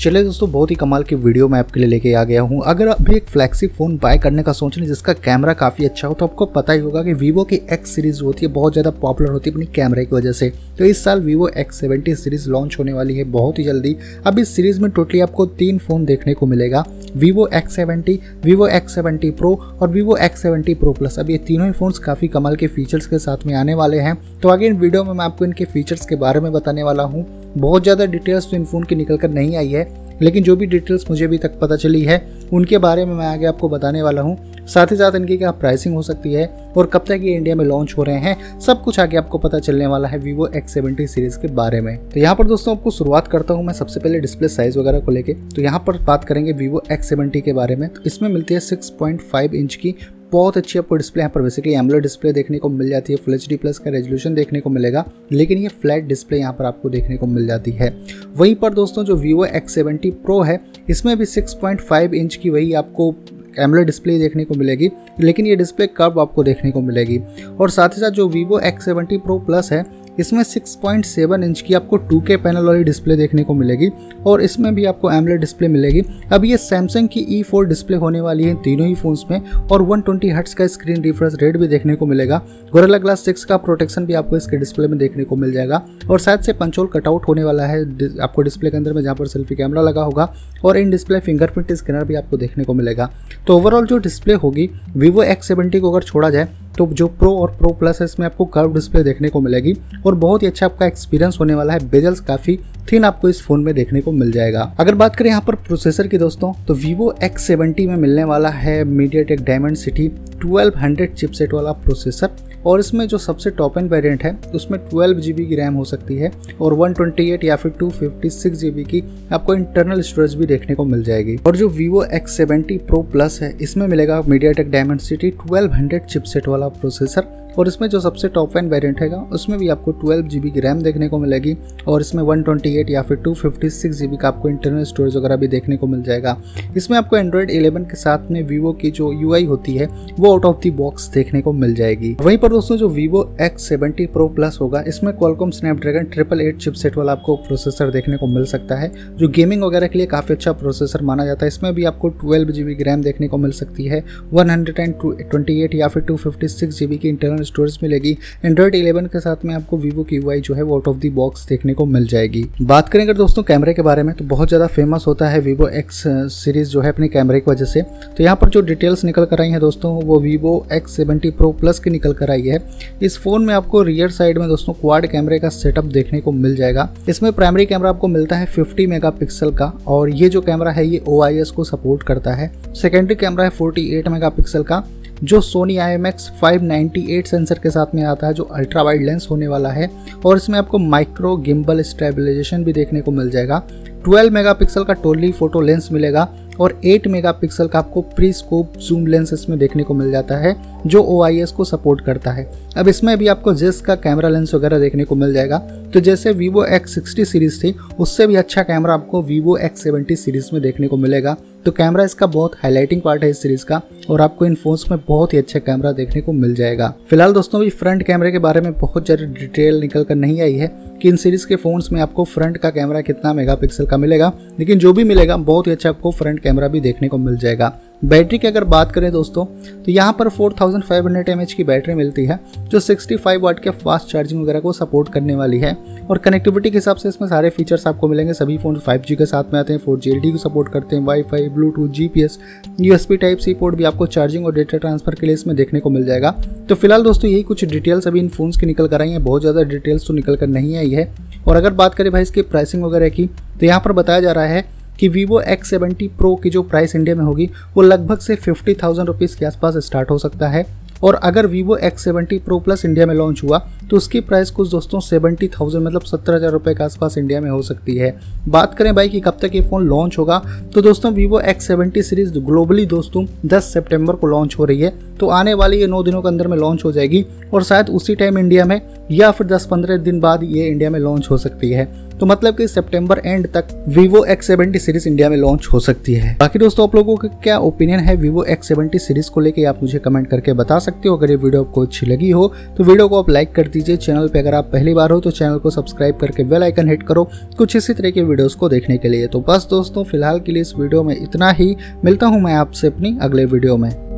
चलिए दोस्तों, बहुत ही कमाल की वीडियो मैं आपके लिए लेके आ गया हूँ। अगर आप भी एक फ्लैक्सी फ़ोन बाय करने का सोच रहे हैं, जिसका कैमरा काफ़ी अच्छा हो तो आपको पता ही होगा कि वीवो की एक्स सीरीज़ होती है, बहुत ज़्यादा पॉपुलर होती है अपनी कैमरे की वजह से। तो इस साल Vivo X seventy series launch होने वाली है बहुत ही जल्दी। अब इस सीरीज़ में टोटली आपको तीन फ़ोन देखने को मिलेगा। Vivo X seventy Vivo X seventy pro और Vivo X seventy pro plus अब ये तीनों ही फोन्स काफ़ी कमाल के फीचर्स के साथ में आने वाले हैं। तो आगे इन वीडियो में मैं आपको इनके फीचर्स के बारे में बताने वाला हूँ। बहुत ज़्यादा डिटेल्स तो इन फ़ोन की निकल कर नहीं आई है, लेकिन जो भी डिटेल्स मुझे अभी तक पता चली है, उनके बारे में मैं आगे आपको बताने वाला हूँ। साथ ही साथ इनकी क्या प्राइसिंग हो सकती है और कब तक ये इंडिया में लॉन्च हो रहे हैं, सब कुछ आगे आपको पता चलने वाला है वीवो एक्स सेवेंटी सीरीज़ के बारे में। तो यहाँ पर दोस्तों आपको शुरुआत करता हूँ मैं सबसे पहले डिस्प्ले साइज़ वगैरह को लेके। तो यहाँ पर बात करेंगे वीवो एक्स सेवेंटी के बारे में। तो इसमें मिलती है सिक्स पॉइंट फाइव इंच की बहुत अच्छी आपको डिस्प्ले यहाँ पर बेसिकली एमलो डिस्प्ले देखने को मिल जाती है फुल एचडी प्लस का रेजोल्यूशन देखने को मिलेगा, लेकिन ये फ्लैट डिस्प्ले यहाँ पर आपको देखने को मिल जाती है। वहीं पर दोस्तों जो वीवो एक्स सेवेंटी प्रो है, इसमें भी 6.5 इंच की वही आपको एमलो डिस्प्ले देखने को मिलेगी, लेकिन ये डिस्प्ले कब आपको देखने को मिलेगी? और साथ ही साथ जो Vivo X seventy pro plus है इसमें 6.7 इंच की आपको 2K पैनल वाली डिस्प्ले देखने को मिलेगी और इसमें भी आपको एमलेट डिस्प्ले मिलेगी। अब ये सैमसंग की E4 डिस्प्ले होने वाली है तीनों ही फोन्स में और 120 ट्वेंटी का स्क्रीन रिफ्रेश रेट भी देखने को मिलेगा। गोरेला ग्लास सिक्स का प्रोटेक्शन भी आपको इसके डिस्प्ले में देखने को मिल जाएगा और शायद से पंचोल कटआउट होने वाला है आपको डिस्प्ले के अंदर में जहाँ पर सेल्फी कैमरा लगा होगा और इन डिस्प्ले फिंगरप्रिंट स्कैनर भी आपको देखने को मिलेगा। तो ओवरऑल जो डिस्प्ले होगी वीवो एक्स को अगर छोड़ा जाए तो जो प्रो और प्रो प्लस है, इसमें आपको कर्व डिस्प्ले देखने को मिलेगी और बहुत ही अच्छा आपका एक्सपीरियंस होने वाला है। बेजल्स काफ़ी थिन आपको इस फ़ोन में देखने को मिल जाएगा। अगर बात करें यहाँ पर प्रोसेसर की दोस्तों तो वीवो X70 में मिलने वाला है मीडिया डायमंड सिटी 1200 चिपसेट वाला प्रोसेसर और इसमें जो सबसे टॉप एंड वेरियंट है, उसमें ट्वेल्व जी की रैम हो सकती है और 128 या फिर टू फिफ्टी की आपको इंटरनल स्टोरेज भी देखने को मिल जाएगी। और जो Vivo X seventy pro plus है, इसमें मिलेगा MediaTek Dimensity twelve hundred chipset वाला प्रोसेसर और इसमें जो सबसे टॉप एंड वेरिएंट है उसमें भी आपको ट्वेल्व जी की रैम देखने को मिलेगी और इसमें 128 या फिर 256 जीबी का आपको इंटरनल स्टोरेज वगैरह भी देखने को मिल जाएगा। इसमें आपको एंड्रॉइड 11 के साथ में वीवो की जो यूआई होती है, वो आउट ऑफ़ दी बॉक्स देखने को मिल जाएगी। वहीं पर दोस्तों जो Vivo X seventy pro plus होगा, इसमें Qualcomm Snapdragon triple eight chipset वाला आपको प्रोसेसर देखने को मिल सकता है, जो गेमिंग वगैरह के लिए काफ़ी अच्छा प्रोसेसर माना जाता है। इसमें भी आपको ट्वेल्व जीबी की रैम देखने को मिल सकती है one hundred and twenty eight या फिर टू फिफ्टी की इंटरनल स्टोरेज मिलेगी। एंड्रॉइड 11 के साथ में आपको वीवो की यू जो है वो आउट ऑफ़ दी बॉक्स देखने को मिल जाएगी। बात करें अगर दोस्तों कैमरे के बारे में तो बहुत ज़्यादा फ़ेमस होता है वीवो एक्स सीरीज़ जो है अपने कैमरे की वजह से। तो यहाँ पर जो डिटेल्स निकल कर आई है दोस्तों, वो Vivo X seventy pro plus की निकल कर आई है। इस फ़ोन में आपको रियर साइड में दोस्तों क्वाड कैमरे का सेटअप देखने को मिल जाएगा। इसमें प्राइमरी कैमरा आपको मिलता है 50 मेगापिक्सल का, और ये जो कैमरा है, ये ओ को सपोर्ट करता है। सेकेंडरी कैमरा है 48 मेगापिक्सल का। जो Sony I M X five ninety eight sensor के साथ में आता है, जो अल्ट्रा वाइड लेंस होने वाला है, और इसमें आपको माइक्रो गिम्बल स्टेबलाइजेशन भी देखने को मिल जाएगा। 12 मेगापिक्सल का टोली फ़ोटो लेंस मिलेगा, और 8 मेगापिक्सल का आपको प्री स्कोप जूम लेंस इसमें देखने को मिल जाता है, जो OIS को सपोर्ट करता है। अब इसमें भी आपको जिस का कैमरा लेंस वगैरह देखने को मिल जाएगा तो जैसे वीवो एक्स सिक्सटी सीरीज़ थी, उससे भी अच्छा कैमरा आपको वीवो एक्स सेवेंटी सीरीज़ में देखने को मिलेगा। तो कैमरा इसका बहुत हाईलाइटिंग पार्ट है इस सीरीज़ का, और आपको इन फोन्स में बहुत ही अच्छा कैमरा देखने को मिल जाएगा। फ़िलहाल दोस्तों भी फ्रंट कैमरे के बारे में बहुत ज़्यादा डिटेल निकल कर नहीं आई है कि इन सीरीज़ के फोन्स में आपको फ्रंट का कैमरा कितना मेगापिक्सल का मिलेगा, लेकिन जो भी मिलेगा, बहुत ही अच्छा आपको फ्रंट कैमरा भी देखने को मिल जाएगा। बैटरी की अगर बात करें दोस्तों तो यहाँ पर 4500 थाउज़ेंड की बैटरी मिलती है, जो 65 वाट के फास्ट चार्जिंग वगैरह को सपोर्ट करने वाली है। और कनेक्टिविटी के हिसाब से इसमें सारे फीचर्स आपको मिलेंगे, सभी फ़ोन 5G के साथ में आते हैं 4G LTE को सपोर्ट करते हैं WiFi Bluetooth GPS USB type C port भी आपको चार्जिंग और डेटा ट्रांसफ़र के लिए इसमें देखने को मिल जाएगा। तो फ़िलहाल दोस्तों, यही कुछ डिटेल्स अभी इन फ़ोन की निकल कर आई है, बहुत ज़्यादा डिटेल्स तो निकल कर नहीं आई है। और अगर बात करें भाई इसकी प्राइसिंग वगैरह की तो यहाँ पर बताया जा रहा है कि वीवो एक्स सेवेंटी प्रो की जो प्राइस इंडिया में होगी, वो लगभग से फिफ्टी थाउज़ेंड रुपीज़ के आसपास स्टार्ट हो सकता है। और अगर Vivo X seventy pro plus India में लॉन्च हुआ तो उसकी प्राइस कुछ दोस्तों सेवेंटी थाउज़ेंड मतलब सत्तर हज़ार रुपये के आसपास इंडिया में हो सकती है। बात करें भाई कि कब तक ये फ़ोन लॉन्च होगा तो दोस्तों Vivo X seventy series globally दोस्तों 10 सितंबर को लॉन्च हो रही है। तो आने वाले ये नौ दिनों के अंदर में लॉन्च हो जाएगी, और शायद उसी टाइम इंडिया में या फिर 10-15 दिन बाद ये इंडिया में लॉन्च हो सकती है। तो मतलब कि सितंबर एंड तक Vivo X70 सीरीज़ इंडिया में लॉन्च हो सकती है। बाकी दोस्तों, आप लोगों का क्या ओपिनियन है Vivo X70 सीरीज़ को लेकर आप मुझे कमेंट करके बता सकते हो। अगर ये वीडियो आपको अच्छी लगी हो तो वीडियो को आप लाइक कर दीजिए। चैनल पे अगर आप पहली बार हो तो चैनल को सब्सक्राइब करके बेल आइकन हिट करो कुछ इसी तरह के वीडियोस को देखने के लिए। तो बस दोस्तों, फ़िलहाल के लिए इस वीडियो में इतना ही। मिलता हूँ मैं आपसे अपनी अगले वीडियो में।